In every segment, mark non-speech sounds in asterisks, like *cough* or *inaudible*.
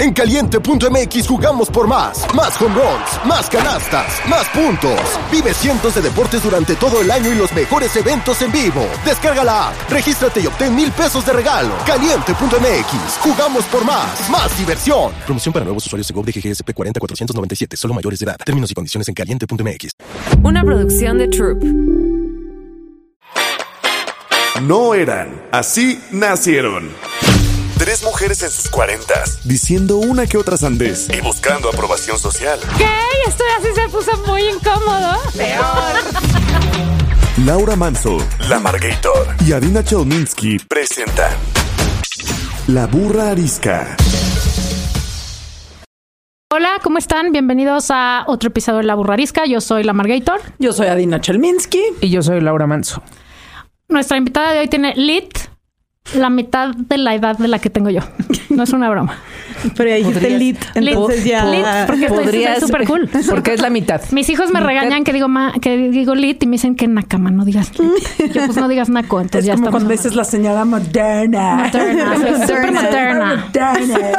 En caliente.mx jugamos por más. Más home runs, más canastas, más puntos. Vive cientos de deportes durante todo el año y los mejores eventos en vivo. Descarga la app, regístrate y obtén mil pesos de regalo. Caliente.mx, jugamos por más. Más diversión. Promoción para nuevos usuarios de GOV de GGSP 40497, solo mayores de edad. Términos y condiciones en caliente.mx. Una producción de Troop. No eran, así nacieron. Tres mujeres en sus cuarentas, diciendo una que otra sandez y buscando aprobación social. ¿Qué? Esto así se puso muy incómodo. Laura Manso, La Margator y Adina Chelminsky presentan La Burra Arisca. Hola, ¿cómo están? Bienvenidos a otro episodio de La Burrarisca. Yo soy la Margator. Yo soy Adina Chelminsky. Y yo soy Laura Manso. Nuestra invitada de hoy tiene lit la mitad de la edad de la que tengo yo. No es una broma. Pero ahí dijiste lit, entonces ya Lit, porque estoy súper cool. Porque es la mitad. Mis hijos me regañan que digo ma, que digo lit y me dicen que nakama, no digas lit. Yo pues no digas naco, entonces es ya como estamos. cuando dices la señora moderna. Moderna, moderna. Moderna.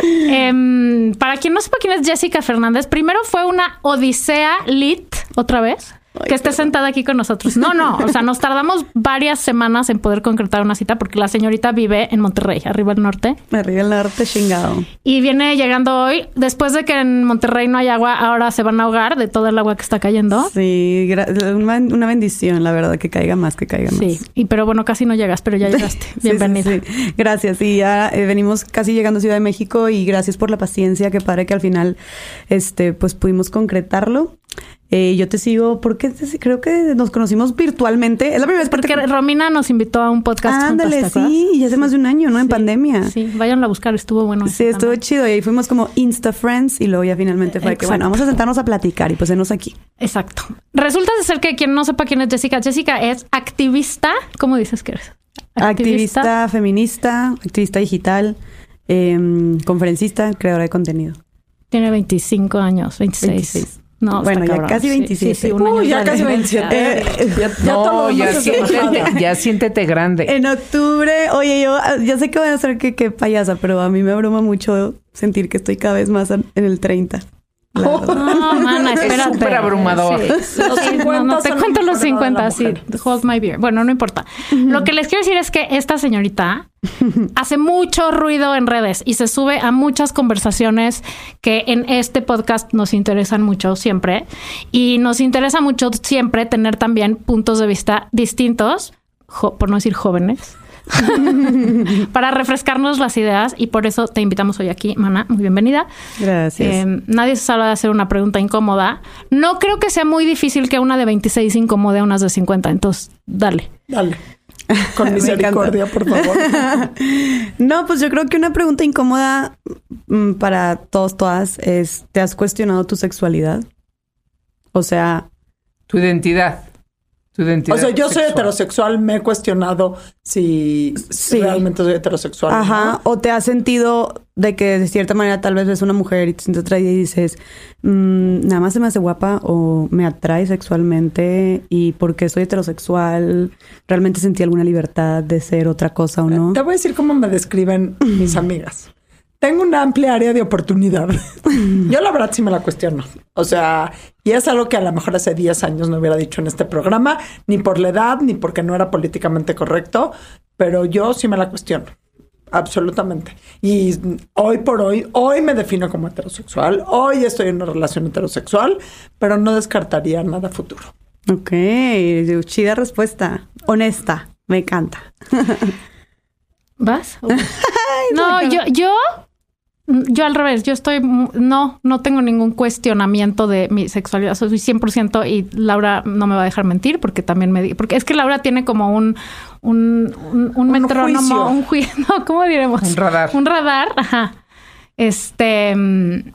Em, para quien no sepa quién es Jessica Fernández, primero fue una odisea lit otra vez. Que esté sentada aquí con nosotros. No, no, o sea, nos tardamos varias semanas en poder concretar una cita porque la señorita vive en Monterrey, arriba al norte, Arriba el norte chingado. y viene llegando hoy. Después de que en Monterrey no hay agua, ahora se van a ahogar de todo el agua que está cayendo. Sí, una, una bendición, la verdad, que caiga más, que caiga más. Sí, y pero bueno, casi no llegas, pero ya llegaste. Bienvenida. sí, sí. Gracias. Y ya eh, venimos casi llegando a Ciudad de México y gracias por la paciencia. Qué padre que al final, este, pues pudimos concretarlo. Eh, yo te sigo porque creo que nos conocimos virtualmente. Es la primera vez Porque que Romina nos invitó a un podcast. Ándale, sí, y hace más de un año, ¿no? En Sí, pandemia. Sí, váyanlo a buscar, estuvo bueno. Sí, estuvo también. chido. Y ahí fuimos como Insta Friends y luego ya finalmente fue que, bueno, vamos a sentarnos a platicar y pues enos aquí. Exacto. Resulta de ser que quien no sepa quién es Jessica, Jessica es activista. ¿Cómo dices que eres? Activista, feminista, activista digital, em, conferencista, creadora de contenido. Tiene 25 años, 26. 26. No, Bueno, ya cabrón. casi Sí, 27. Sí, sí, un Uy, año ya casi diferencia. 27. Eh, Ya, ya no, ya siéntete, *laughs* ya siéntete grande. En octubre, oye, yo, yo sé que voy a ser que, que payasa, pero a mí me abruma mucho sentir que estoy cada vez más en en el 30. *laughs* No, mana, Es espérate. súper abrumador. Sí, Los *laughs* sí, 50 no, no, te cuento lo los mejor de la 50, sí. Hold my beer. Bueno, no importa. Lo que les quiero decir es que esta señorita *laughs* hace mucho ruido en redes y se sube a muchas conversaciones que en este podcast nos interesan mucho siempre. Y nos interesa mucho siempre tener también puntos de vista distintos, por no decir jóvenes. *laughs* para refrescarnos las ideas y por eso te invitamos hoy aquí, Mana. Muy bienvenida. Gracias. Eh, nadie se salva de hacer una pregunta incómoda. No creo que sea muy difícil que una de 26 incomode a unas de 50. Entonces, dale. Dale. *laughs* Con misericordia, por favor. *laughs* no, pues yo creo que una pregunta incómoda mm, para todos, todas es, ¿te has cuestionado tu sexualidad? O sea, Tu identidad. Tu identidad. O sea, yo soy sexual. heterosexual, me he cuestionado si Sí. realmente soy heterosexual. ajá, o te has sentido de que de cierta manera tal vez ves una mujer y te sientes atraída y dices, "Mm, nada más se me hace guapa o me atrae sexualmente y porque soy heterosexual, realmente sentí alguna libertad de ser otra cosa o no. Te voy a decir cómo me describen mis *laughs* amigas. Tengo una amplia área de oportunidad. *laughs* Yo la verdad sí me la cuestiono. O sea, y es algo que a lo mejor hace 10 años no hubiera dicho en este programa, ni por la edad, ni porque no era políticamente correcto, pero yo sí me la cuestiono. Absolutamente. Y hoy por hoy, hoy me defino como heterosexual, hoy estoy en una relación heterosexual, pero no descartaría nada futuro. Ok, chida respuesta. Honesta, me encanta. ¿Vas? *laughs* no, yo, yo, yo al revés. Yo estoy, no, no tengo ningún cuestionamiento de mi sexualidad. Soy 100% y Laura no me va a dejar mentir porque también me, di- porque es que Laura tiene como un, un, un, un metrónomo, juicio. un juicio, *laughs* no, ¿cómo diremos? Un radar. Un radar, ajá. Este, mm,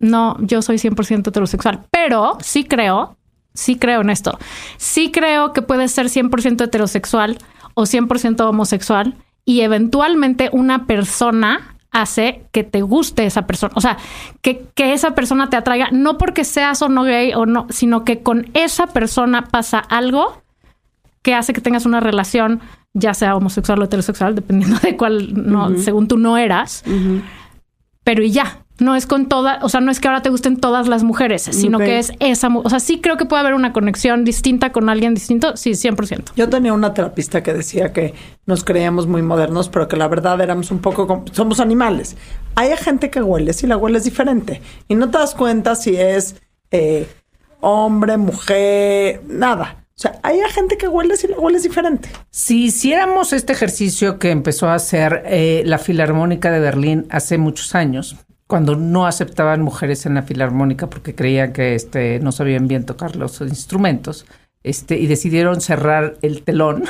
no, yo soy 100% heterosexual, pero sí creo, sí creo en esto. Sí creo que puedes ser 100% heterosexual o 100% homosexual y eventualmente una persona hace que te guste esa persona. O sea, que, que esa persona te atraiga, no porque seas o no gay o no, sino que con esa persona pasa algo que hace que tengas una relación, ya sea homosexual o heterosexual, dependiendo de cuál, no, según tú no eras. pero y ya. No es con toda, o sea, no es que ahora te gusten todas las mujeres, sino que es esa, o sea, sí creo que puede haber una conexión distinta con alguien distinto, sí, 100%. Yo tenía una terapista que decía que nos creíamos muy modernos, pero que la verdad éramos un poco como, somos animales. Hay gente que huele y la huele es diferente. Y no te das cuenta si es eh, hombre, mujer, nada. O sea, hay gente que huele y la huele es diferente. Si hiciéramos este ejercicio que empezó a hacer eh, la Filarmónica de Berlín hace muchos años, cuando no aceptaban mujeres en la Filarmónica porque creían que este, no sabían bien tocar los instrumentos, este, y decidieron cerrar el telón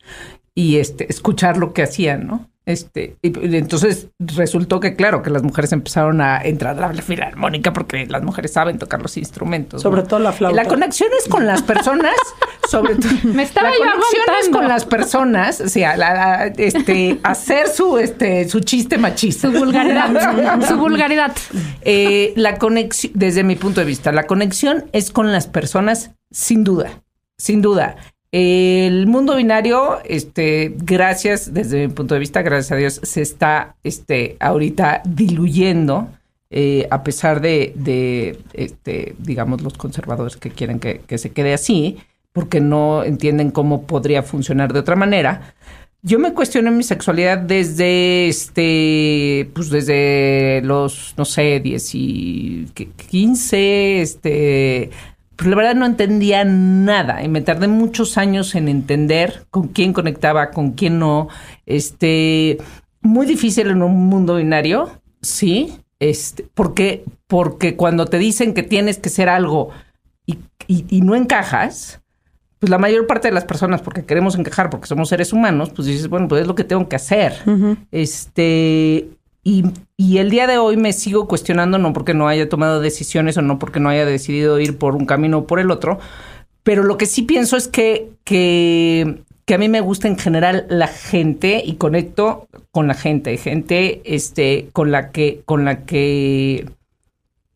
*laughs* y este, escuchar lo que hacían, ¿no? Este, y, y entonces resultó que, claro, que las mujeres empezaron a entrar a la filarmónica porque las mujeres saben tocar los instrumentos. Sobre ¿no? todo la flauta. La conexión es con las personas, *laughs* sobre todo. *laughs* Me estaba la conexión es con las personas, o sea, la- la- este, *laughs* hacer su, este, su chiste machista. Su vulgaridad, su vulgaridad. Eh, la conexión, desde mi punto de vista, la conexión es con las personas, sin duda, sin duda. El mundo binario, este, gracias, desde mi punto de vista, gracias a Dios, se está, este, ahorita diluyendo, eh, a pesar de, de, este, digamos, los conservadores que quieren que, que se quede así, porque no entienden cómo podría funcionar de otra manera. Yo me cuestioné mi sexualidad desde este, pues desde los, no sé, 10 y que- 15, este, pues la verdad no entendía nada y me tardé muchos años en entender con quién conectaba, con quién no. Este, muy difícil en un mundo binario, sí, este, porque, porque cuando te dicen que tienes que ser algo y, y- y no encajas, pues la mayor parte de las personas, porque queremos encajar, porque somos seres humanos, pues dices, bueno, pues es lo que tengo que hacer. Este, y, y el día de hoy me sigo cuestionando, no porque no haya tomado decisiones o no porque no haya decidido ir por un camino o por el otro, pero lo que sí pienso es que, que, que a mí me gusta en general la gente y conecto con la gente, gente este, con la que, con la que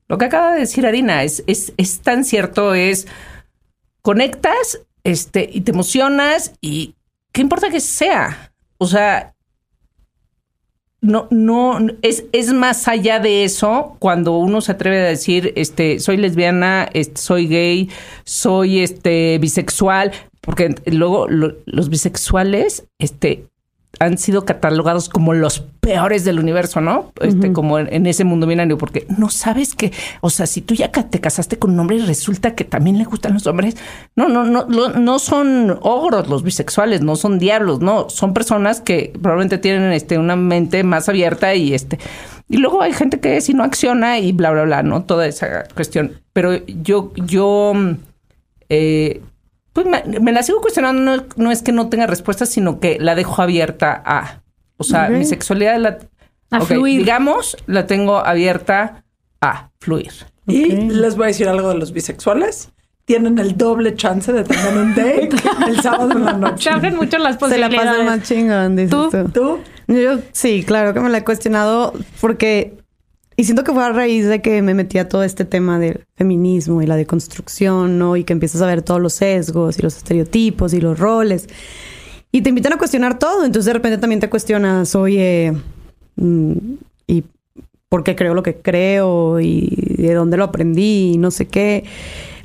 lo que acaba de decir Arina es, es, es tan cierto, es conectas este, y te emocionas y qué importa que sea. O sea, no, no, es, es más allá de eso cuando uno se atreve a decir, este, soy lesbiana, este, soy gay, soy este bisexual, porque luego lo- los bisexuales, este, han sido catalogados como los peores del universo, ¿no? Este, como en, en ese mundo binario, porque no sabes que, o sea, si tú ya te casaste con un hombre y resulta que también le gustan los hombres, no, no, no, no son ogros los bisexuales, no son diablos, no, son personas que probablemente tienen este una mente más abierta y este y luego hay gente que si no acciona y bla bla bla, ¿no? Toda esa cuestión. Pero yo yo mm, eh, pues me, me la sigo cuestionando, no, no es que no tenga respuestas, sino que la dejo abierta a. O sea, mi sexualidad la. A ok, fluir. Digamos, la tengo abierta a fluir. Y les voy a decir algo de los bisexuales. Tienen el doble chance de tener un date *laughs* el sábado en la noche. Se abren mucho las Se la posibilidades. pasa más chingón, dices ¿Tú? tú. ¿Tú? Yo sí, claro que me la he cuestionado porque y siento que fue a raíz de que me metí a todo este tema del feminismo y la deconstrucción, ¿no? Y que empiezas a ver todos los sesgos y los estereotipos y los roles. Y te invitan a cuestionar todo. Entonces de repente también te cuestionas, oye, mm, ¿y por qué creo lo que creo? ¿Y de dónde lo aprendí? Y no sé qué.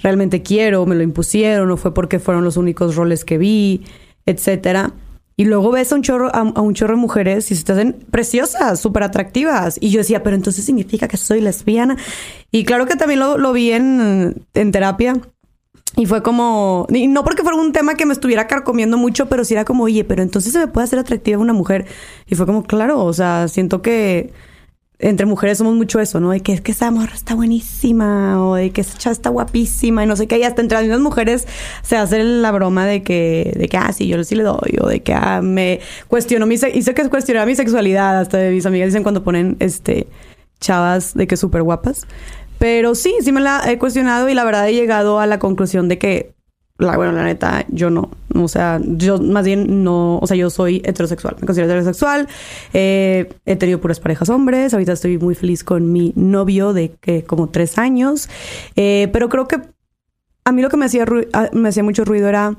Realmente quiero, me lo impusieron, o fue porque fueron los únicos roles que vi, etcétera. Y luego ves a un chorro, a, un chorro de mujeres y se te hacen preciosas, súper atractivas. Y yo decía, pero entonces significa que soy lesbiana. Y claro que también lo, lo vi en, en terapia. Y fue como, no porque fuera un tema que me estuviera carcomiendo mucho, pero sí era como, oye, pero entonces se me puede hacer atractiva una mujer. Y fue como, claro, o sea, siento que entre mujeres somos mucho eso, ¿no? De que es que esa morra está buenísima o de que esa chava está guapísima y no sé qué. Y hasta entre las mismas mujeres se hace la broma de que, de que, ah, sí, yo sí le doy o de que, ah, me cuestionó mi, hice que cuestionara mi sexualidad. Hasta de mis amigas dicen cuando ponen, este, chavas de que súper guapas. Pero sí, sí me la he cuestionado y la verdad he llegado a la conclusión de que, la, bueno, la neta, yo no. O sea, yo más bien no, o sea, yo soy heterosexual. Me considero heterosexual. Eh, he tenido puras parejas hombres. Ahorita estoy muy feliz con mi novio de que como tres años. Eh, pero creo que a mí lo que me hacía, ru- a- me hacía mucho ruido era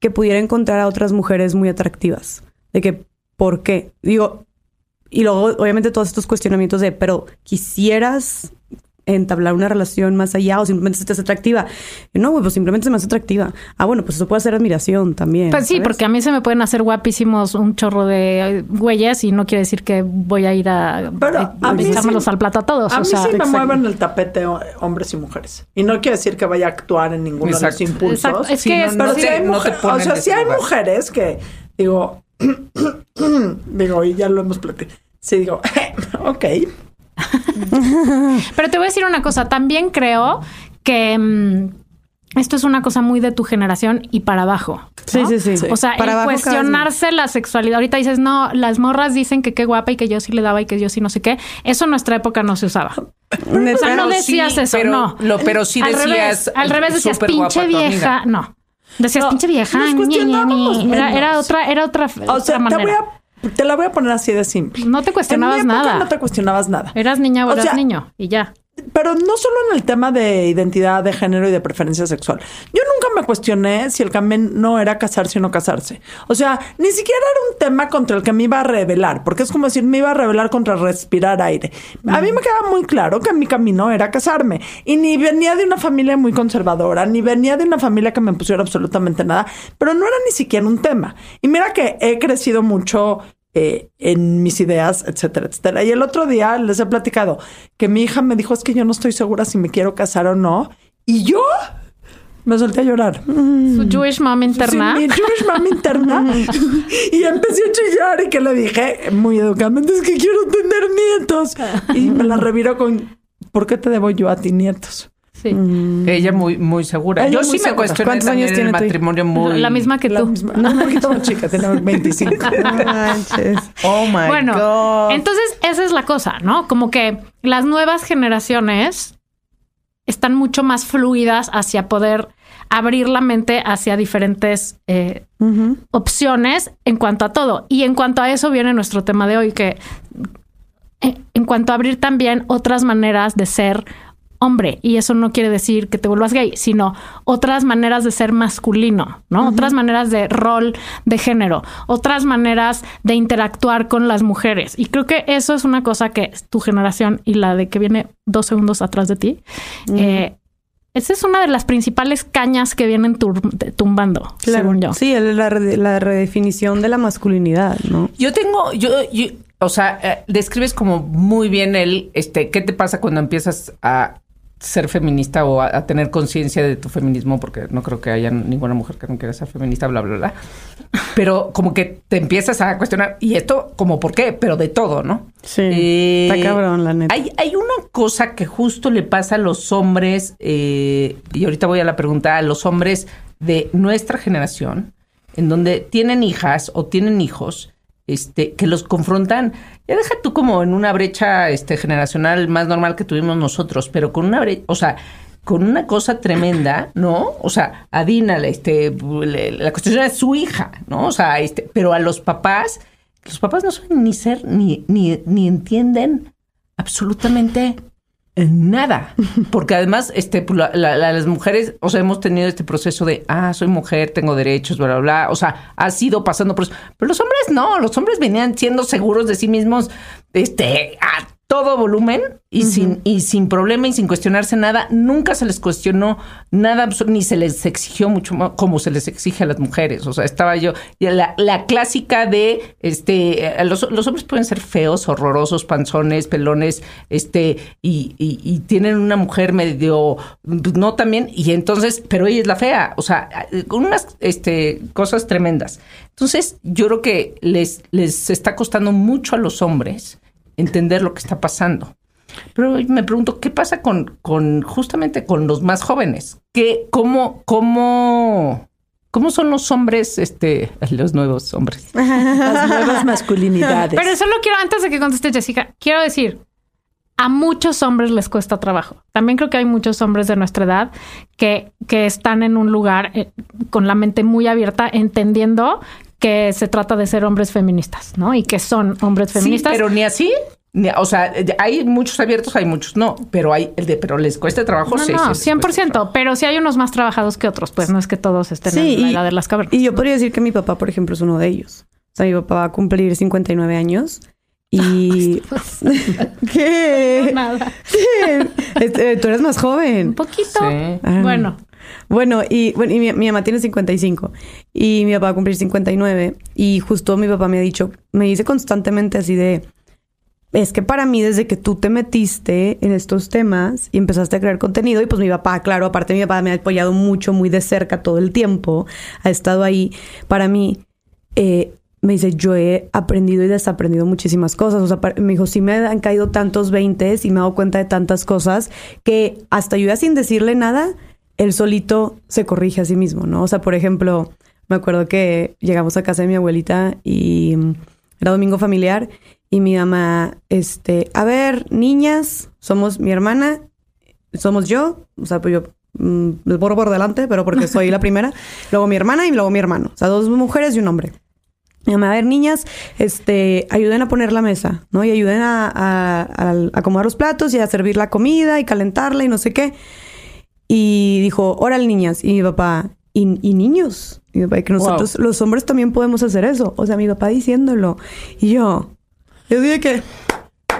que pudiera encontrar a otras mujeres muy atractivas. De que, ¿por qué? Digo, y luego, obviamente, todos estos cuestionamientos de, pero quisieras entablar una relación más allá o simplemente se te hace atractiva. Y no, güey, pues simplemente se me hace atractiva. Ah, bueno, pues eso puede ser admiración también. Pues sí, ¿sabes? porque a mí se me pueden hacer guapísimos un chorro de eh, güeyes y no quiere decir que voy a ir a, Pero a- a mí echármelos sí- al plato a todos. A o mí sea, sí me exacto. mueven el tapete o- hombres y mujeres. Y no quiere decir que vaya a actuar en ninguno Exacto. de los impulsos. Exacto. Es que no, no sí hay, no mujer- o sea, sí hay lugar. mujeres que digo, *clears throat* digo, y ya lo hemos platicado. Sí, digo, *laughs* ok. *laughs* Pero te voy a decir una cosa, también creo que mm, esto es una cosa muy de tu generación y para abajo. ¿no? Sí, sí, sí. O sea, Para el cuestionarse la sexualidad. Ahorita dices, no, las morras dicen que qué guapa y que yo sí le daba y que yo sí no sé qué. Eso en nuestra época no se usaba. *laughs* O sea, no decías sí, eso, pero no. lo- pero sí al decías, Revés, al revés decías, pinche tu amiga". vieja. No. Decías, No, pinche vieja. nos ñe, ñe. Era, otra, era otra, O otra sea, te, manera. voy a, te la voy a poner así de simple. No te cuestionabas En mi época nada. No te cuestionabas nada. Eras niña o, O eras sea, niño y ya. Pero no solo en el tema de identidad de género y de preferencia sexual. Yo nunca me cuestioné si el camino era casarse o no casarse. O sea, ni siquiera era un tema contra el que me iba a rebelar, porque es como decir, me iba a rebelar contra respirar aire. A mí me quedaba muy claro que mi camino era casarme. Y ni venía de una familia muy conservadora, ni venía de una familia que me pusiera absolutamente nada, pero no era ni siquiera un tema. Y mira que he crecido mucho eh, en mis ideas, etcétera, etcétera. Y el otro día les he platicado que mi hija me dijo, es que yo no estoy segura si me quiero casar o no. Y yo me solté a llorar. Su Jewish mom interna. Sí, mi Jewish mom interna. *laughs* y empecé a chillar y que le dije muy educadamente, es que quiero tener nietos. Y me la reviró con, ¿por qué te debo yo a ti nietos? Sí. Ella muy, muy segura. Ella Yo muy sí me cuestioné ¿Cuántos años el tiene hija? matrimonio muy... La misma que La tú. misma. No, un poquito más chica, tiene 25. *laughs* No manches. Oh, my Bueno, God. entonces esa es la cosa, ¿no? Como que las nuevas generaciones están mucho más fluidas hacia poder abrir la mente hacia diferentes eh, opciones en cuanto a todo. Y en cuanto a eso viene nuestro tema de hoy, que eh, en cuanto a abrir también otras maneras de ser hombre, y eso no quiere decir que te vuelvas gay, sino otras maneras de ser masculino, ¿no? Otras maneras de rol de género, otras maneras de interactuar con las mujeres. Y creo que eso es una cosa que tu generación y la de que viene dos segundos atrás de ti, eh, esa es una de las principales cañas que vienen tumbando, según yo. Sí, el- la, re- la redefinición de la masculinidad, ¿no? Yo tengo, yo, yo- o sea, eh, describes como muy bien el, este, ¿qué te pasa cuando empiezas a ser feminista o a, a tener conciencia de tu feminismo? Porque no creo que haya ninguna mujer que no quiera ser feminista, bla, bla, bla. Pero como que te empiezas a cuestionar, y esto, como por qué, pero de todo, ¿no? Sí. Eh, Está cabrón, la neta. Hay, hay una cosa que justo le pasa a los hombres, eh, y ahorita voy a la pregunta, a los hombres de nuestra generación, en donde tienen hijas o tienen hijos, este, que los confrontan, ya deja tú como en una brecha este, generacional más normal que tuvimos nosotros, pero con una brecha, o sea, con una cosa tremenda, ¿no? O sea, a Dina, este, la cuestión es su hija, ¿no? O sea, este, pero a los papás, los papás no saben ni ser, ni, ni, ni entienden absolutamente nada. Porque además, este, pues, la- la- la- las mujeres, o sea, hemos tenido este proceso de, ah, soy mujer, tengo derechos, bla, bla, bla. O sea, ha sido pasando por eso. Pero los hombres no, los hombres venían siendo seguros de sí mismos, este, todo volumen y, sin, y sin problema y sin cuestionarse nada. Nunca se les cuestionó nada, ni se les exigió mucho más como se les exige a las mujeres. O sea, estaba yo, y la, la clásica de, este, eh, los, los hombres pueden ser feos, horrorosos, panzones, pelones, este, y, y- y tienen una mujer medio, pues, no también, y entonces, pero ella es la fea. O sea, eh, con unas, este, cosas tremendas. Entonces, yo creo que les, les está costando mucho a los hombres entender lo que está pasando. Pero me pregunto, ¿qué pasa con, con justamente con los más jóvenes? ¿Qué, cómo, cómo, cómo son los hombres, este, *laughs* los nuevos hombres? Las *laughs* nuevas masculinidades. Pero solo quiero, antes de que conteste Jessica, quiero decir, a muchos hombres les cuesta trabajo. También creo que hay muchos hombres de nuestra edad que, que están en un lugar eh, con la mente muy abierta, entendiendo que se trata de ser hombres feministas, ¿no? Y que son hombres feministas. Sí, pero ni así. ni- o sea, hay muchos abiertos, hay muchos no, pero hay el de, pero les cuesta trabajo. no, sí, no, sí, les cuesta 100%, trabajo. pero sí hay unos más trabajados que otros, pues no es que todos estén en la edad de las cavernas. y yo podría decir que mi papá, por ejemplo, es uno de ellos. O sea, mi papá va a cumplir 59 años Y... *laughs* *laughs* ¿Qué? Nada. *laughs* Este, tú eres más joven. Un poquito. Sí. Ah. Bueno, Bueno, y, bueno, y mi, mamá tiene 55 y mi papá va a cumplir 59 y justo mi papá me ha dicho, me dice constantemente así de, es que para mí desde que tú te metiste en estos temas y empezaste a crear contenido y pues mi papá, claro, aparte mi papá me ha apoyado mucho, muy de cerca todo el tiempo, ha estado ahí, para mí, eh, me dice, yo he aprendido y desaprendido muchísimas cosas. O sea, me dijo, sí me han caído tantos veintes y me he dado cuenta de tantas cosas que hasta yo ya sin decirle nada, él solito se corrige a sí mismo, ¿no? O sea, por ejemplo, me acuerdo que llegamos a casa de mi abuelita y mm, era domingo familiar y mi mamá, este, a ver, niñas, somos mi hermana, somos yo, o sea, pues yo mm, borro por delante, pero porque soy la *laughs* primera, luego mi hermana y luego mi hermano, o sea, dos mujeres y un hombre. Mi mamá, a ver, niñas, este, ayuden a poner la mesa, ¿no? Y ayuden a, a- a- a acomodar los platos y a servir la comida y calentarla y no sé qué. Y dijo, órale, niñas. Y mi papá, ¿y, y niños? Y mi papá, que nosotros, los hombres, también podemos hacer eso. O sea, mi papá diciéndolo. Y yo, yo dije que,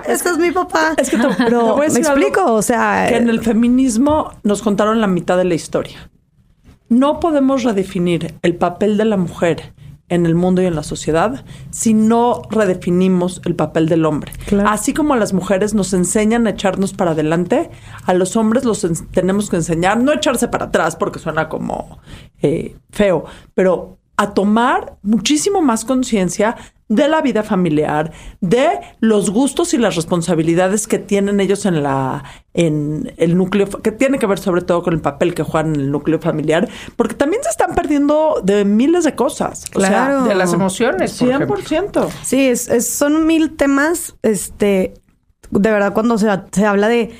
este es mi papá. Es que te, Pero, ¿me explico? O sea, que en el feminismo nos contaron la mitad de la historia. No podemos redefinir el papel de la mujer en el mundo y en la sociedad si no redefinimos el papel del hombre. Claro. Así como a las mujeres nos enseñan a echarnos para adelante, a los hombres los en- tenemos que enseñar, no echarse para atrás porque suena como eh, feo, pero a tomar muchísimo más conciencia de la vida familiar, de los gustos y las responsabilidades que tienen ellos en la en el núcleo que tiene que ver sobre todo con el papel que juegan en el núcleo familiar, porque también se están perdiendo de miles de cosas, Claro. o De las emociones, por sea, ejemplo. 100%. Sí, es, es- son mil temas. Este, de verdad, cuando se, se habla de,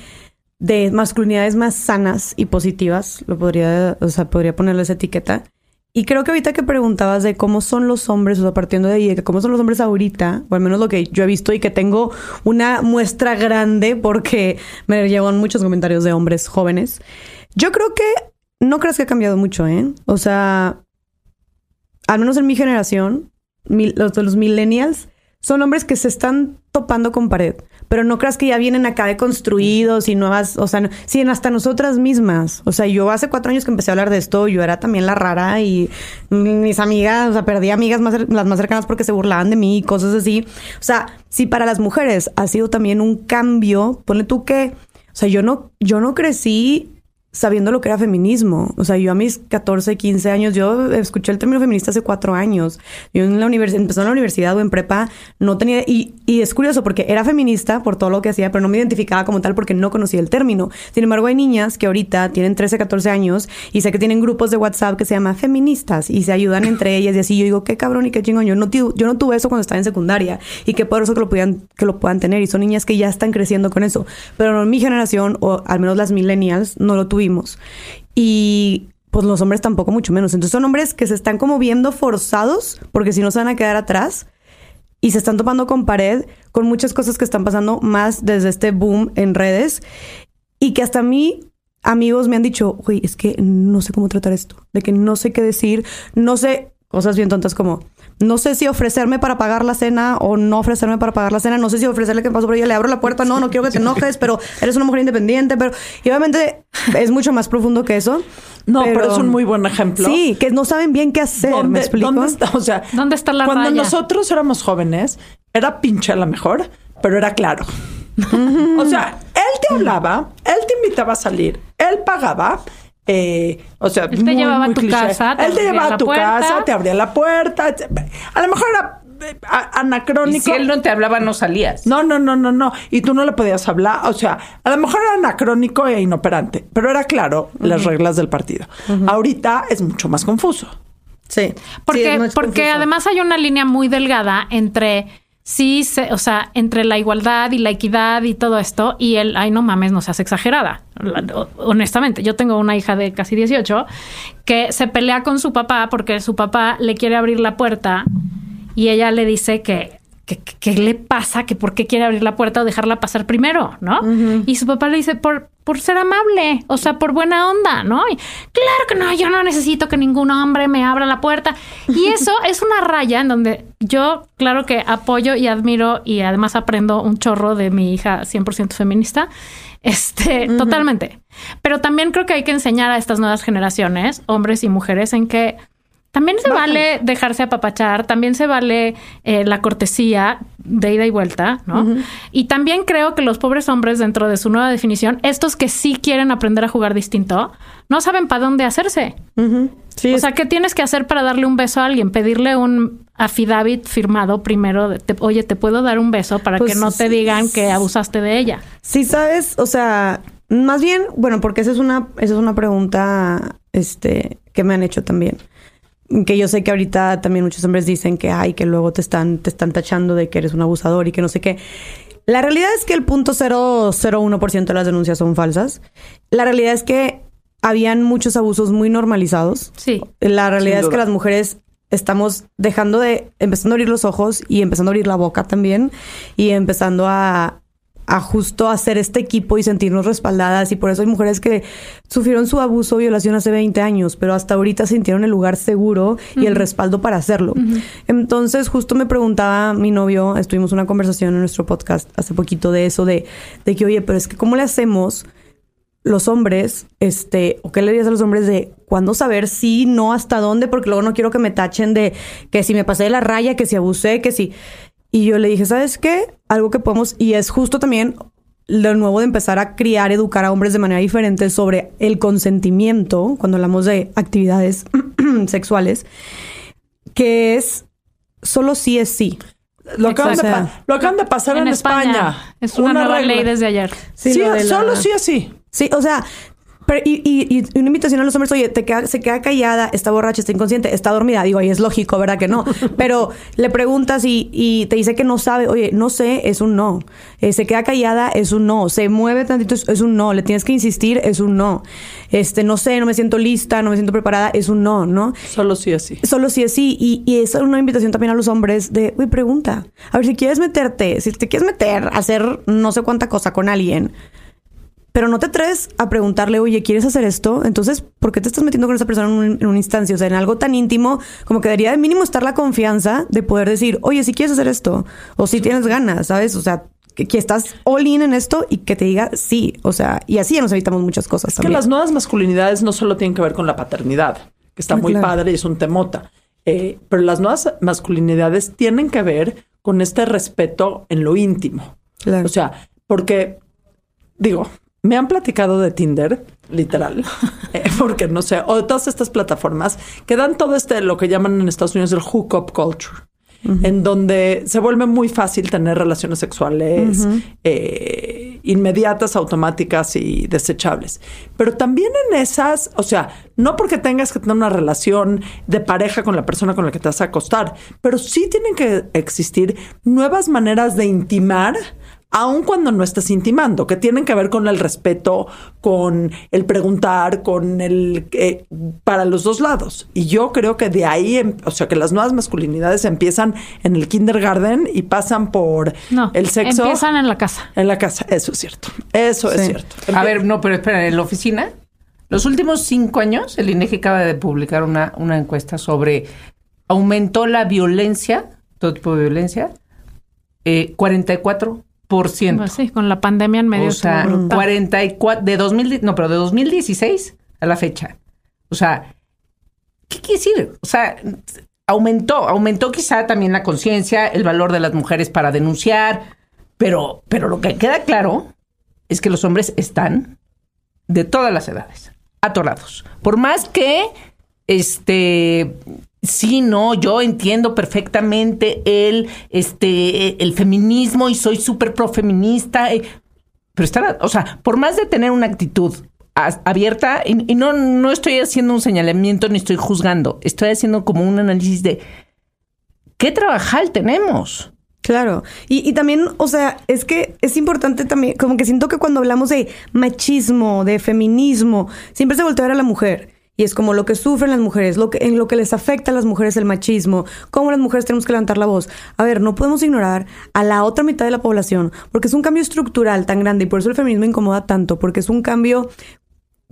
de masculinidades más sanas y positivas, lo podría, o sea, podría ponerle esa etiqueta. Y creo que ahorita que preguntabas de cómo son los hombres, o sea, partiendo de ahí, de cómo son los hombres ahorita, o al menos lo que yo he visto y que tengo una muestra grande porque me llevan muchos comentarios de hombres jóvenes. Yo creo que no crees que ha cambiado mucho, ¿eh? O sea, al menos en mi generación, los los millennials, son hombres que se están topando con pared. Pero no creas que ya vienen acá de construidos y nuevas, o sea, no- sí, hasta nosotras mismas. O sea, yo hace cuatro años que empecé a hablar de esto, yo era también la rara y mis amigas, o sea, perdí amigas más, las más cercanas porque se burlaban de mí y cosas así. O sea, sí, para las mujeres ha sido también un cambio. Ponle tú que, o sea, yo no, yo no crecí sabiendo lo que era feminismo. O sea, yo a mis 14, 15 años, yo escuché el término feminista hace cuatro años. Yo en la universidad, empezó en la universidad o en prepa, no tenía, y, y es curioso porque era feminista por todo lo que hacía, pero no me identificaba como tal porque no conocía el término. Sin embargo, hay niñas que ahorita tienen 13, 14 años y sé que tienen grupos de WhatsApp que se llaman feministas y se ayudan entre *laughs* ellas y así. Yo digo, qué cabrón y qué chingón. Yo no, yo no tuve eso cuando estaba en secundaria y qué poderoso que lo, puedan, que lo puedan tener. Y son niñas que ya están creciendo con eso. Pero en mi generación, o al menos las millennials, no lo Y pues los hombres tampoco, mucho menos. Entonces son hombres que se están como viendo forzados porque si no se van a quedar atrás y se están topando con pared con muchas cosas que están pasando más desde este boom en redes y que hasta a mí amigos me han dicho, güey, es que no sé cómo tratar esto, de que no sé qué decir, no sé, cosas bien tontas como, no sé si ofrecerme para pagar la cena o no ofrecerme para pagar la cena, no sé si ofrecerle que pasó por ella, le abro la puerta, no, no quiero que te enojes, pero eres una mujer independiente, pero y obviamente es mucho más profundo que eso. No, pero, es un muy buen ejemplo. Sí, que no saben bien qué hacer, ¿me ¿Dónde, explico? dónde está? O sea, ¿Dónde está la cuando raya? nosotros éramos jóvenes, era pinche a lo mejor, pero era claro. o sea, él te hablaba, él te invitaba a salir, él pagaba. Eh, o sea, Él te llevaba a tu casa, te él te llevaba la a tu puerta. casa, te abría la puerta. A lo mejor era eh, Y anacrónico. si él no te hablaba, no salías. No, no, no, no, no. Y tú no le podías hablar. O sea, a lo mejor era anacrónico e inoperante, pero era claro las reglas del partido. Ahorita es mucho más confuso. Sí. Porque, Sí, muy porque confuso. además hay una línea muy delgada entre sí, se- o sea, entre la igualdad y la equidad y todo esto y el, ay, no mames, no seas exagerada. Honestamente, yo tengo una hija de casi 18 que se pelea con su papá porque su papá le quiere abrir la puerta y ella le dice que ¿qué, qué le pasa? ¿Que por qué quiere abrir la puerta o dejarla pasar primero? ¿No? Y su papá le dice, por, por ser amable, o sea, por buena onda, ¿no? Y, claro que no, yo no necesito que ningún hombre me abra la puerta. Y *laughs* eso es una raya en donde yo, claro que apoyo y admiro y además aprendo un chorro de mi hija 100% feminista. Este, totalmente. Pero también creo que hay que enseñar a estas nuevas generaciones, hombres y mujeres, en que también se vale dejarse apapachar, también se vale eh, la cortesía de ida y vuelta, ¿no? Y también creo que los pobres hombres, dentro de su nueva definición, estos que sí quieren aprender a jugar distinto, no saben para dónde hacerse. Sí, o sea, ¿qué tienes que hacer para darle un beso a alguien? Pedirle un affidavit firmado primero, de, te- oye, te puedo dar un beso para Pues que no te digan que abusaste de ella. Sí, sabes, o sea, más bien, bueno, porque esa es una, esa es una pregunta, este, que me han hecho también. Que yo sé que ahorita también muchos hombres dicen que ay, que luego te están, te están tachando de que eres un abusador y que no sé qué. La realidad es que el punto 001% de las denuncias son falsas. La realidad es que habían muchos abusos muy normalizados. Sí. La realidad es que las mujeres estamos dejando de, empezando a abrir los ojos y empezando a abrir la boca también y empezando a, a justo hacer este equipo y sentirnos respaldadas y por eso hay mujeres que sufrieron su abuso o violación hace 20 años, pero hasta ahorita sintieron el lugar seguro y el respaldo para hacerlo. Entonces justo me preguntaba mi novio, estuvimos una conversación en nuestro podcast hace poquito de eso, de, de que oye, pero es que ¿cómo le hacemos? los hombres, este, o qué le dirías a los hombres de cuándo saber si, no, hasta dónde, porque luego no quiero que me tachen de que si me pasé de la raya, que si abusé, que si. Y yo le dije, ¿sabes qué? Algo que podemos, y es justo también lo nuevo de empezar a criar, educar a hombres de manera diferente sobre el consentimiento, cuando hablamos de actividades *clears throat* sexuales, que es solo sí es sí. Lo acaban, de, lo acaban de pasar en, España. Es una, nueva regla. ley desde ayer. Sí, lo de la- solo sí así. Sí, o sea, pero y, y- y una invitación a los hombres, oye, te queda, se queda callada, está borracha, está inconsciente, está dormida. Digo, ahí es lógico, ¿verdad que no? *laughs* Pero le preguntas y, y te dice que no sabe, oye, no sé, es un no. Eh, se queda callada, es un no. Se mueve tantito, es, es un no. Le tienes que insistir, es un no. Este, no sé, no me siento lista, no me siento preparada, es un no, ¿no? Solo sí así. Solo sí. Y, y es una invitación también a los hombres de, uy, pregunta. A ver, si quieres meterte, si te quieres meter a hacer no sé cuánta cosa con alguien, pero no te atreves a preguntarle, oye, ¿quieres hacer esto? Entonces, ¿por qué te estás metiendo con esa persona en, un- en una instancia? O sea, en algo tan íntimo, como que debería de mínimo estar la confianza de poder decir, oye, si quieres hacer esto, o si tienes ganas, ¿sabes? O sea, que, que estás all in en esto y que te diga sí. O sea, y así ya nos evitamos muchas cosas Es que las nuevas masculinidades no solo tienen que ver con la paternidad, que está Ah, muy claro. padre y es un temota, eh, pero las nuevas masculinidades tienen que ver con este respeto en lo íntimo. Claro. O sea, porque, digo, me han platicado de Tinder, literal, *laughs* eh, porque no sé, o de todas estas plataformas que dan todo este, lo que llaman en Estados Unidos el hookup culture, en donde se vuelve muy fácil tener relaciones sexuales eh, inmediatas, automáticas y desechables. Pero también en esas, o sea, no porque tengas que tener una relación de pareja con la persona con la que te vas a acostar, pero sí tienen que existir nuevas maneras de intimar aun cuando no estás intimando, que tienen que ver con el respeto, con el preguntar, con el eh, para los dos lados. Y yo creo que de ahí, em- o sea, que las nuevas masculinidades empiezan en el kindergarten y pasan por No, el sexo empiezan en la casa. en la casa. Eso es cierto. Eso es cierto. A ver, no, pero espera, en la oficina, los últimos cinco años, el INEGI acaba de publicar una, una encuesta sobre aumentó la violencia, todo tipo de violencia, eh, 44%. Pues sí, con la pandemia en medio. o sea, estuvo brutal. 44, de 2000, no, pero de 2016 a la fecha. O sea, ¿qué quiere decir? O sea, aumentó, aumentó quizá también la conciencia, el valor de las mujeres para denunciar, pero, pero lo que queda claro es que los hombres están de todas las edades, atorados. Por más que, este, sí, no, yo entiendo perfectamente el, este, el feminismo y soy súper profeminista, eh, pero están, o sea, por más de tener una actitud abierta, y, y no, no estoy haciendo un señalamiento ni estoy juzgando, estoy haciendo como un análisis de qué trabajar tenemos. Claro. Y, y también, o sea, es que es importante también, como que siento que cuando hablamos de machismo, de feminismo, siempre se voltea a a la mujer. Y es como lo que sufren las mujeres, lo que, en lo que les afecta a las mujeres el machismo, cómo las mujeres tenemos que levantar la voz. A ver, no podemos ignorar a la otra mitad de la población, porque es un cambio estructural tan grande y por eso el feminismo incomoda tanto, porque es un cambio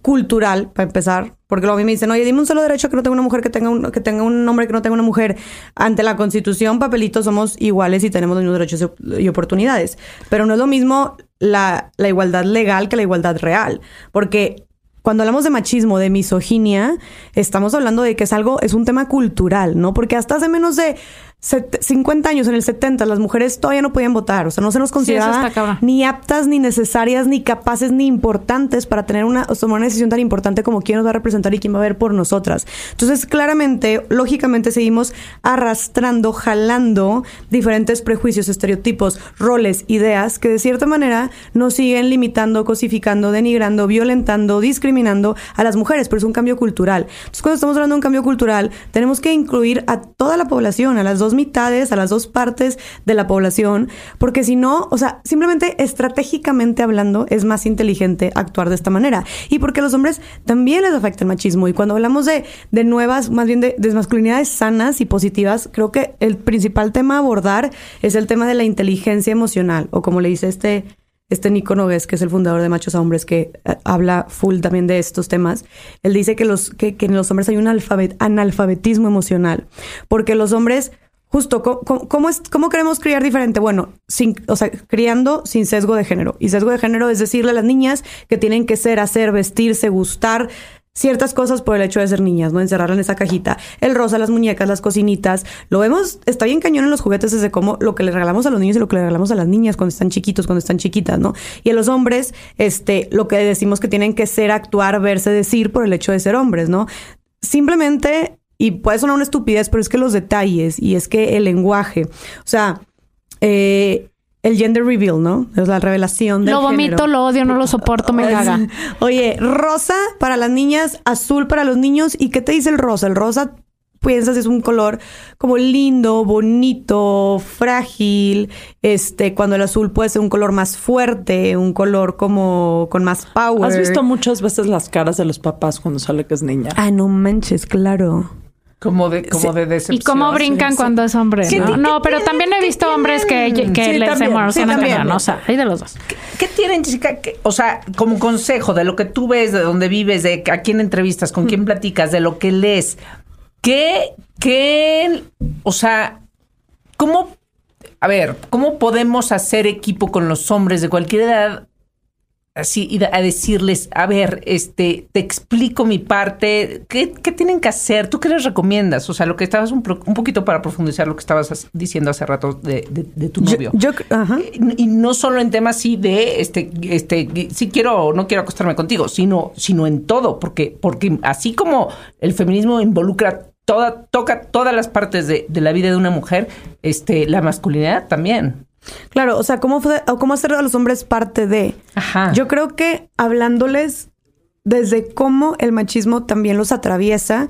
cultural, para empezar, porque luego a mí me dicen, oye, dime un solo derecho que no tenga una mujer, que tenga un, que tenga un hombre, que no tenga una mujer. Ante la constitución, papelitos, somos iguales y tenemos los mismos derechos y oportunidades. Pero no es lo mismo la, la igualdad legal que la igualdad real, porque cuando hablamos de machismo, de misoginia, estamos hablando de que es algo, es un tema cultural, ¿no? Porque hasta hace menos de 50 años, en el 70, las mujeres todavía no podían votar. O sea, no se nos consideraba ni aptas, ni necesarias, ni capaces, ni importantes para tener una, tomar una decisión tan importante como quién nos va a representar y quién va a ver por nosotras. Entonces, claramente, lógicamente, seguimos arrastrando, jalando diferentes prejuicios, estereotipos, roles, ideas que de cierta manera nos siguen limitando, cosificando, denigrando, violentando, discriminando a las mujeres. Pero es un cambio cultural. Entonces, cuando estamos hablando de un cambio cultural, tenemos que incluir a toda la población, a las dos mitades, a las dos partes de la población, porque si no, o sea, simplemente estratégicamente hablando, es más inteligente actuar de esta manera. Y porque a los hombres también les afecta el machismo. Y cuando hablamos de, de nuevas, más bien de, de masculinidades sanas y positivas, creo que el principal tema a abordar es el tema de la inteligencia emocional, o como le dice este este Nico Nogues, que es el fundador de Machos a Hombres, que eh, habla full también de estos temas, él dice que, los, que, en los hombres hay un alfabet, analfabetismo emocional, porque los hombres justo, ¿cómo, es, ¿cómo queremos criar diferente? Bueno, sin, o sea, criando sin sesgo de género. Y sesgo de género es decirle a las niñas que tienen que ser, hacer, vestirse, gustar ciertas cosas por el hecho de ser niñas, ¿no? Encerrarla en esa cajita. El rosa, las muñecas, las cocinitas. Lo vemos, está bien cañón en los juguetes desde cómo lo que le regalamos a los niños y lo que le regalamos a las niñas cuando están chiquitos, cuando están chiquitas, ¿no? Y a los hombres, este, lo que decimos que tienen que ser, actuar, verse, decir por el hecho de ser hombres, ¿no? Simplemente y puede sonar una estupidez, pero es que los detalles y es que el lenguaje, o sea, eh, el gender reveal, ¿no? Es la revelación del Lo vomito, lo odio, no lo soporto, me caga. Oye, rosa para las niñas, azul para los niños. ¿Y qué te dice el rosa? El rosa piensas es un color como lindo, bonito, frágil. Este, cuando el azul puede ser un color más fuerte, un color como con más power. ¿Has visto muchas veces las caras de los papás cuando sale que es niña? Ah, no manches, claro. Como de, como de decepción. Y cómo brincan cuando es hombre. ¿no? no, pero también he visto hombres que, que les emocionan. ¿no? O sea, hay de los dos. ¿Qué, tienen, chica? o sea, como consejo de lo que tú ves, de dónde vives, de a quién entrevistas, con quién platicas, de lo que lees. ¿Qué, qué, o sea, cómo, a ver, cómo podemos hacer equipo con los hombres de cualquier edad así a decirles, a ver, este, te explico mi parte, ¿qué, tienen que hacer? ¿Tú qué les recomiendas? O sea, lo que estabas un, poquito para profundizar lo que estabas diciendo hace rato de, tu novio. Yo, ajá. Y, no solo en temas así de, este, este, si quiero o no quiero acostarme contigo, sino, sino en todo, porque, porque así como el feminismo involucra toda, toca todas las partes de, de la vida de una mujer, este, la masculinidad también. Claro, o sea, ¿cómo, cómo hacer a los hombres parte de? Ajá. Yo creo que hablándoles desde cómo el machismo también los atraviesa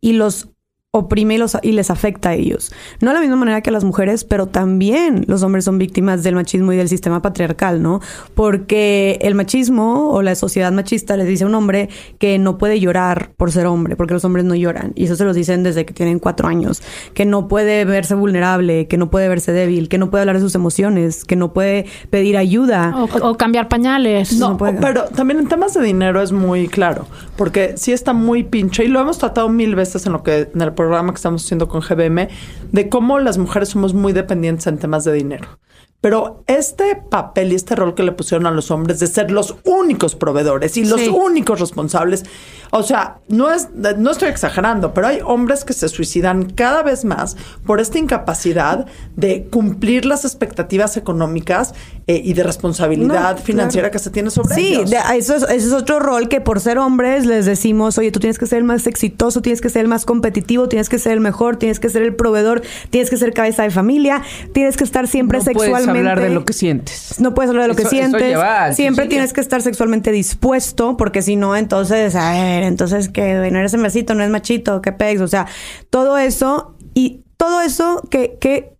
y los oprime y, los, y les afecta a ellos. No de la misma manera que a las mujeres, pero también los hombres son víctimas del machismo y del sistema patriarcal, ¿no? Porque el machismo o la sociedad machista les dice a un hombre que no puede llorar por ser hombre, porque los hombres no lloran. Y eso se los dicen desde que tienen cuatro años. Que no puede verse vulnerable, que no puede verse débil, que no puede hablar de sus emociones, que no puede pedir ayuda. O, cambiar pañales. No, pero también en temas de dinero es muy claro, porque sí está muy pinche y lo hemos tratado mil veces en lo que en el programa que estamos haciendo con GBM, de cómo las mujeres somos muy dependientes en temas de dinero. Pero este papel y este rol que le pusieron a los hombres de ser los únicos proveedores y los únicos responsables, o sea, no es, no estoy exagerando, pero hay hombres que se suicidan cada vez más por esta incapacidad de cumplir las expectativas económicas eh, y de responsabilidad financiera que se tiene sobre ellos. Sí, eso es, ese es otro rol que por ser hombres les decimos, oye, tú tienes que ser el más exitoso, tienes que ser el más competitivo, tienes que ser el mejor, tienes que ser el proveedor, tienes que ser cabeza de familia, tienes que estar siempre sexualmente hablar de lo que sientes. No puedes hablar de lo que sientes. Siempre tienes que estar sexualmente dispuesto, porque si no, entonces, a ver, entonces que no eres mesito, no es machito, qué pegs. O sea, todo eso y todo eso que, que,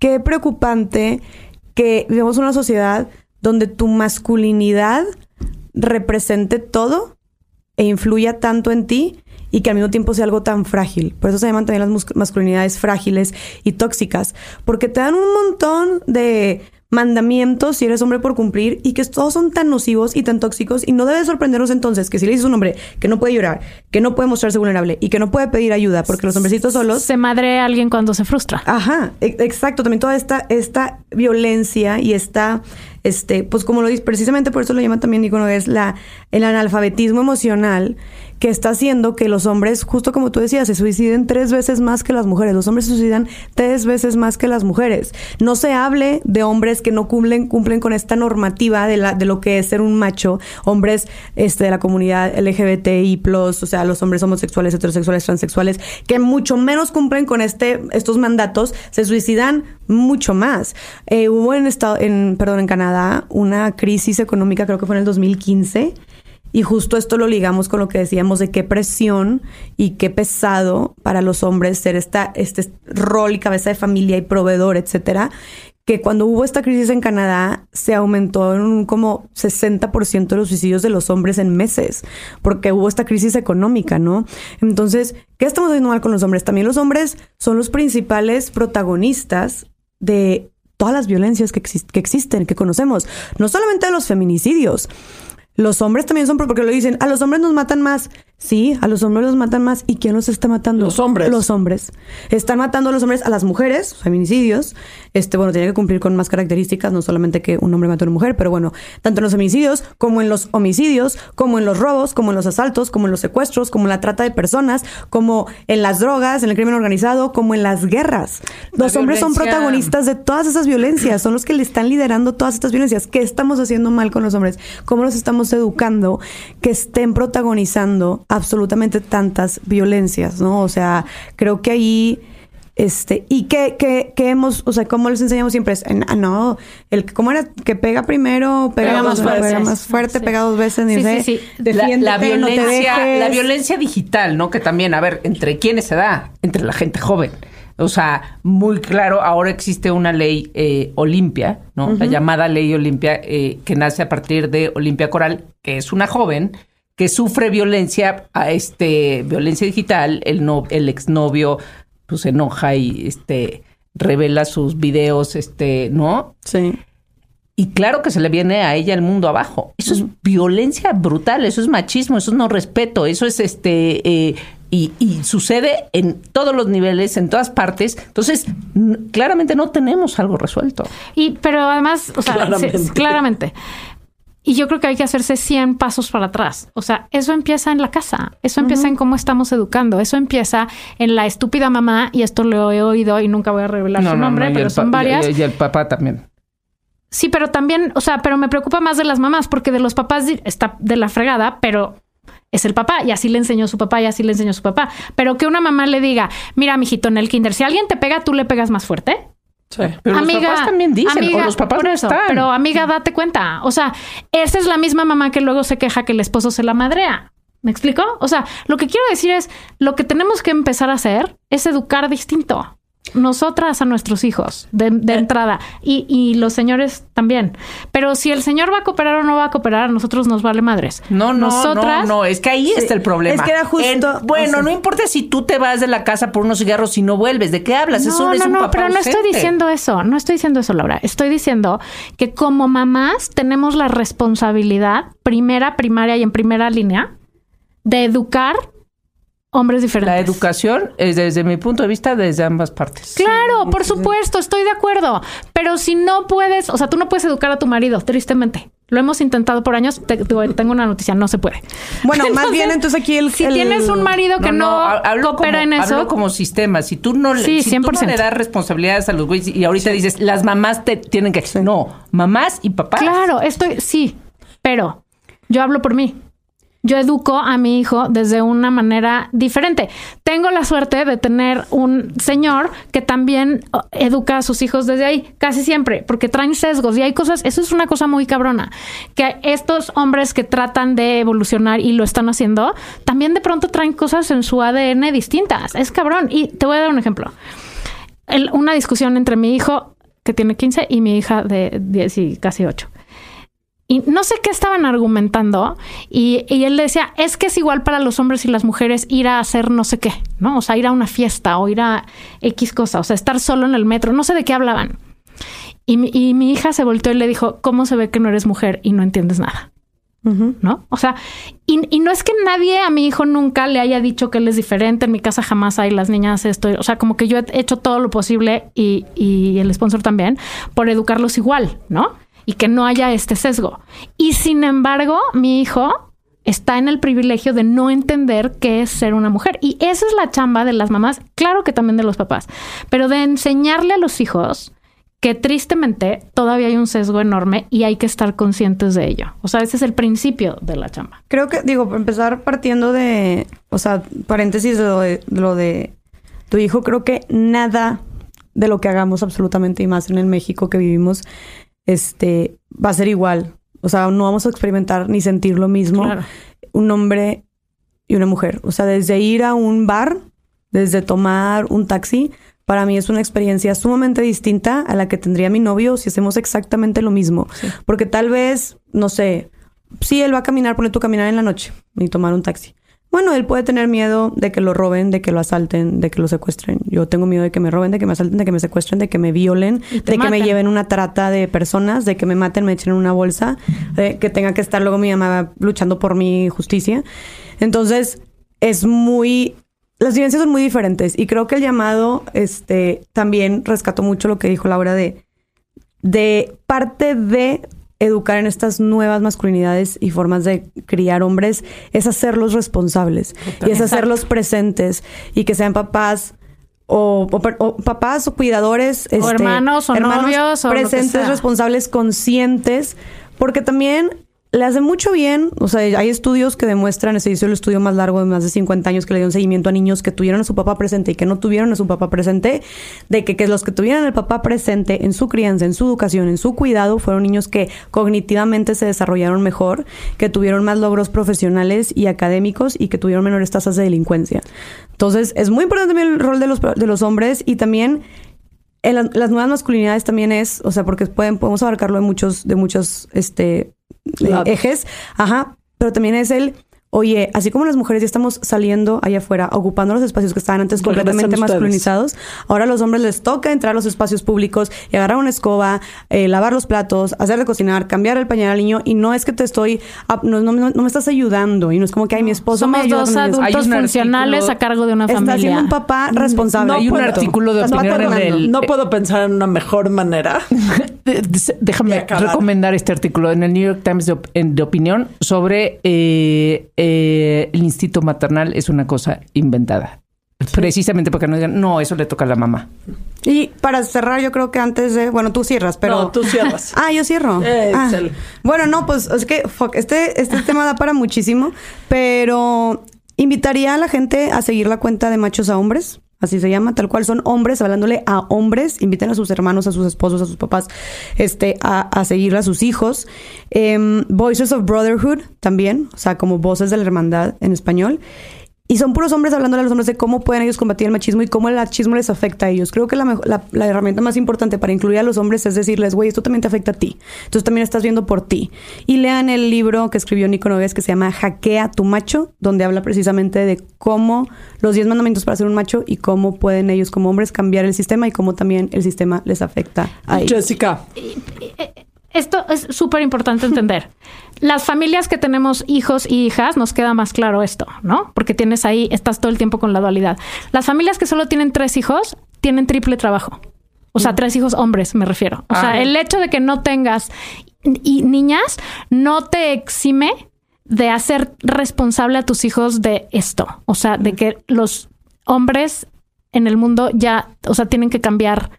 qué preocupante que vivamos una sociedad donde tu masculinidad represente todo e influya tanto en ti y que al mismo tiempo sea algo tan frágil. Por eso se llaman también las masculinidades frágiles y tóxicas, porque te dan un montón de mandamientos si eres hombre por cumplir y que todos son tan nocivos y tan tóxicos y no debe sorprendernos entonces que si le dices a un hombre que no puede llorar, que no puede mostrarse vulnerable y que no puede pedir ayuda porque los hombrecitos solos Se madre a alguien cuando se frustra. Ajá, e- exacto. También toda esta, esta violencia y esta, este, pues como lo dice, precisamente por eso lo llaman también icono, es la, el analfabetismo emocional que está haciendo que los hombres, justo como tú decías, se suiciden tres veces más que las mujeres. Los hombres se suicidan tres veces más que las mujeres. No se hable de hombres que no cumplen, cumplen con esta normativa de, la, de lo que es ser un macho, hombres este, de la comunidad LGBTI, o sea, los hombres homosexuales, heterosexuales, transexuales, que mucho menos cumplen con este, estos mandatos, se suicidan mucho más. Eh, hubo en, estado, en, perdón, en Canadá una crisis económica, creo que fue en el 2015. Y justo esto lo ligamos con lo que decíamos de qué presión y qué pesado para los hombres ser esta, este rol y cabeza de familia y proveedor, etcétera. Que cuando hubo esta crisis en Canadá se aumentó en un como 60% de los suicidios de los hombres en meses, porque hubo esta crisis económica, ¿no? Entonces, ¿qué estamos haciendo mal con los hombres? También los hombres son los principales protagonistas de todas las violencias que, que existen, que conocemos, no solamente de los feminicidios. Los hombres también son, porque lo dicen, a los hombres nos matan más. Sí, a los hombres los matan más. ¿Y quién los está matando? Los hombres. Los hombres. Están matando a los hombres, a las mujeres, feminicidios. Este, bueno, tiene que cumplir con más características, no solamente que un hombre mate a una mujer, pero bueno, tanto en los feminicidios, como en los homicidios, como en los robos, como en los asaltos, como en los secuestros, como en la trata de personas, como en las drogas, en el crimen organizado, como en las guerras. La Los hombres son protagonistas de todas esas violencias, son los que le están liderando todas estas violencias. ¿Qué estamos haciendo mal con los hombres? ¿Cómo los estamos educando que estén protagonizando absolutamente tantas violencias, no? O sea, creo que ahí este, y que, que, que hemos, o sea, como les enseñamos siempre es, en- ah, no, el ¿cómo era? Que pega primero, pega, Pega más más fuerte, pega más fuerte, Sí. pega dos veces, Sí, sé, sí, sí. La, violencia, la violencia digital, ¿no? Que también, a ver, ¿entre quiénes se da? Entre la gente joven. O sea, muy claro, ahora existe una ley eh, Olimpia, ¿no? La llamada ley Olimpia, eh, que nace a partir de Olimpia Coral, que es una joven que sufre violencia, a este, violencia digital, el, no, el exnovio pues se enoja y este revela sus videos, este, ¿no? Sí. Y claro que se le viene a ella el mundo abajo. Eso es violencia brutal, eso es machismo, eso es no respeto, eso es este... eh, y, y sucede en todos los niveles, en todas partes. Entonces, claramente no tenemos algo resuelto. Y, pero además, o sea, *laughs* Claramente. Y yo creo que hay que hacerse 100 pasos para atrás. O sea, eso empieza en la casa, eso empieza en cómo estamos educando, eso empieza en la estúpida mamá, y esto lo he oído y nunca voy a revelar su nombre, pero son varias. Y, y el papá también. Sí, pero también, o sea, pero me preocupa más de las mamás, porque de los papás está de la fregada, pero es el papá, y así le enseñó su papá, y así le enseñó su papá. Pero que una mamá le diga, mira, mijito, en el kinder, si alguien te pega, tú le pegas más fuerte. Sí. Pero los papás también dicen, o los papás por no están. Pero amiga, date cuenta. O sea, esa es la misma mamá que luego se queja que el esposo se la madrea. ¿Me explico? O sea, lo que quiero decir es, lo que tenemos que empezar a hacer es educar distinto. Nosotras a nuestros hijos de, de Eh. entrada y, y los señores también. Pero si el señor va a cooperar o no va a cooperar, a nosotros nos vale madres. No, no, Nosotras, no, no, es que ahí está el problema. Es que era justo- En- bueno, o sea- no importa si tú te vas de la casa por unos cigarros y no vuelves, ¿de qué hablas? No, Eso es no, un no, papá pero no estoy diciendo eso, no estoy diciendo eso, Laura. Estoy diciendo que como mamás tenemos la responsabilidad, primera, primaria y en primera línea, de educar hombres diferentes. La educación es desde mi punto de vista desde ambas partes. Claro, por supuesto, estoy de acuerdo. Pero si no puedes, o sea, tú no puedes educar a tu marido, tristemente. Lo hemos intentado por años. Te- te- tengo una noticia, no se puede. Bueno, más bien entonces aquí el... Si el- tienes un marido que no, hablo coopera como, en eso, Hablo como sistema. Si tú no le, Sí, si tú no 100%. le das responsabilidades a los güeyes y ahorita dices, las mamás te tienen que... No, mamás y papás. Claro, estoy, sí, pero yo hablo por mí. Yo educo a mi hijo desde una manera diferente. Tengo la suerte de tener un señor que también oh, educa a sus hijos desde ahí, casi siempre, porque traen sesgos y hay cosas, eso es una cosa muy cabrona, que estos hombres que tratan de evolucionar y lo están haciendo, también de pronto traen cosas en su ADN distintas. Es cabrón. Y te voy a dar un ejemplo. Una discusión entre mi hijo, que tiene 15, y mi hija de 10 y casi 8 y no sé qué estaban argumentando y, y, él decía, es que es igual para los hombres y las mujeres ir a hacer no sé qué, ¿no? O sea, ir a una fiesta o ir a X cosa, o sea, estar solo en el metro, no sé de qué hablaban. Y mi, y mi hija se volteó y le dijo, ¿cómo se ve que no eres mujer y no entiendes nada? ¿No? O sea, y, y, no es que nadie a mi hijo nunca le haya dicho que él es diferente. En mi casa jamás hay las niñas esto. O sea, como que yo he hecho todo lo posible y, y el sponsor también por educarlos igual, ¿no? Y que no haya este sesgo. Y sin embargo, mi hijo está en el privilegio de no entender qué es ser una mujer. Y esa es la chamba de las mamás, claro que también de los papás, pero de enseñarle a los hijos que tristemente todavía hay un sesgo enorme y hay que estar conscientes de ello. O sea, ese es el principio de la chamba. Creo que, digo, empezar partiendo de, o sea, paréntesis de lo de, lo de tu hijo, creo que nada de lo que hagamos absolutamente y más en el México que vivimos este, va a ser igual. O sea, no vamos a experimentar ni sentir lo mismo un hombre y una mujer. O sea, desde ir a un bar, desde tomar un taxi, para mí es una experiencia sumamente distinta a la que tendría mi novio si hacemos exactamente lo mismo. Porque tal vez, no sé, si él va a caminar, pone tu caminar en la noche y tomar un taxi. Bueno, él puede tener miedo de que lo roben, de que lo asalten, de que lo secuestren. Yo tengo miedo de que me roben, de que me asalten, de que me secuestren, de que me violen, de que me lleven una trata de personas, de que me maten, me echen en una bolsa, de que tenga que estar luego mi mamá luchando por mi justicia. Entonces, es muy las vivencias son muy diferentes y creo que el llamado este también rescató mucho lo que dijo Laura de de parte de educar en estas nuevas masculinidades y formas de criar hombres es hacerlos responsables y es hacerlos presentes y que sean papás o, papás o cuidadores o este, hermanos o novios presentes, responsables, conscientes, porque también le hace mucho bien, o sea, hay estudios que demuestran, se hizo el estudio más largo de más de 50 años que le dio un seguimiento a niños que tuvieron a su papá presente y que no tuvieron a su papá presente, de que, que los que tuvieran al papá presente en su crianza, en su educación, en su cuidado, fueron niños que cognitivamente se desarrollaron mejor, que tuvieron más logros profesionales y académicos y que tuvieron menores tasas de delincuencia. Entonces, es muy importante también el rol de los, de los hombres y también en las nuevas masculinidades también es, o sea, porque pueden, podemos abarcarlo de muchos, de muchos, este, ejes, ajá, pero también es el oye, así como las mujeres ya estamos saliendo allá afuera, ocupando los espacios que estaban antes completamente masculinizados, ahora a los hombres les toca entrar a los espacios públicos y agarrar una escoba, eh, lavar los platos, hacer de cocinar, cambiar el pañal al niño y no es que te estoy, no, no, no, me estás ayudando y no es como que, ay, mi esposo Somos me ayuda. dos adultos funcionales a cargo de una familia. Está siendo un papá responsable. No hay un artículo de opinión en el... No puedo pensar en una mejor manera. *laughs* Déjame recomendar este artículo en el New York Times de, de opinión sobre eh, eh, el instinto maternal es una cosa inventada. Precisamente porque no digan, no, eso le toca a la mamá. Y para cerrar, yo creo que antes de, bueno, tú cierras, pero... No, tú cierras. ah, yo cierro. Eh, ah. Bueno, no, pues es que este, este tema da para muchísimo, pero invitaría a la gente a seguir la cuenta de machos a hombres. Así se llama, tal cual son hombres hablándole a hombres. Inviten a sus hermanos, a sus esposos, a sus papás, este, a, a seguir a sus hijos. Em, Voices of Brotherhood también, o sea, como voces de la hermandad en español. Y son puros hombres hablándole a los hombres de cómo pueden ellos combatir el machismo y cómo el machismo les afecta a ellos. Creo que la, la, la herramienta más importante para incluir a los hombres es decirles, güey, esto también te afecta a ti. Entonces también estás viendo por ti. Y lean el libro que escribió Nico Nogués que se llama Hackea tu macho, donde habla precisamente de cómo los 10 mandamientos para ser un macho y cómo pueden ellos como hombres cambiar el sistema y cómo también el sistema les afecta a ellos. Jessica. Esto es súper importante *laughs* entender. Las familias que tenemos hijos y hijas, nos queda más claro esto, ¿no? Porque tienes ahí, estás todo el tiempo con la dualidad. Las familias que solo tienen tres hijos, tienen triple trabajo. O sea, tres hijos hombres, me refiero. O sea, el hecho de que no tengas y niñas no te exime de hacer responsable a tus hijos de esto. O sea, de que los hombres en el mundo ya, o sea, tienen que cambiar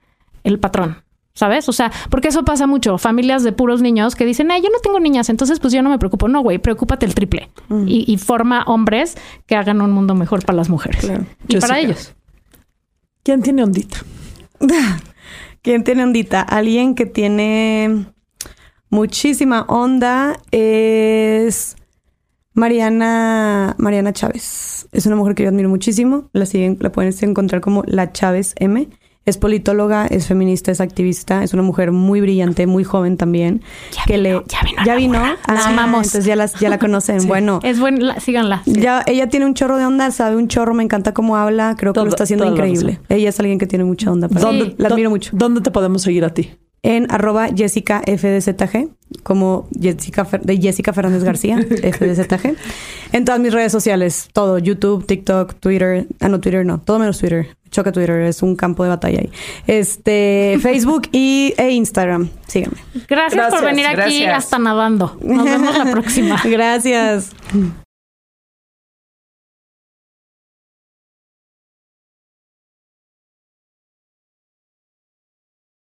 el patrón. ¿Sabes? O sea, porque eso pasa mucho. Familias de puros niños que dicen, ay, yo no tengo niñas, entonces pues yo no me preocupo. No, güey, preocúpate el triple. Y, y, forma hombres que hagan un mundo mejor para las mujeres. Claro. Y Jessica. para ellos. ¿Quién tiene ondita? *laughs* ¿Quién tiene ondita? Alguien que tiene muchísima onda es Mariana, Mariana Chávez. Es una mujer que yo admiro muchísimo. La siguen, la pueden encontrar como la Chávez M Es politóloga, es feminista, es activista, es una mujer muy brillante, muy joven también. Ya que vino, le, ya vino Ya la vino. Ah, La amamos. Entonces ya, las, ya la *laughs* conocen. Bueno. Es buena, síganla. sí. Ya, ella tiene un chorro de onda, sabe un chorro, me encanta cómo habla, creo que lo está haciendo increíble. Ella es alguien que tiene mucha onda. para mí. ¿Dónde- La admiro mucho. ¿Dónde te podemos seguir a ti? En arroba Jessica FDZG, como Jessica Fer- de Jessica Fernández García, *laughs* FDZG. En todas mis redes sociales, todo, YouTube, TikTok, Twitter, ah no, Twitter no, todo menos Twitter. Choca Twitter, es un campo de batalla ahí. Este, *laughs* Facebook y, e Instagram. Síganme. Gracias, por Gracias, venir aquí hasta nadando. Nos vemos la próxima. *laughs* Gracias.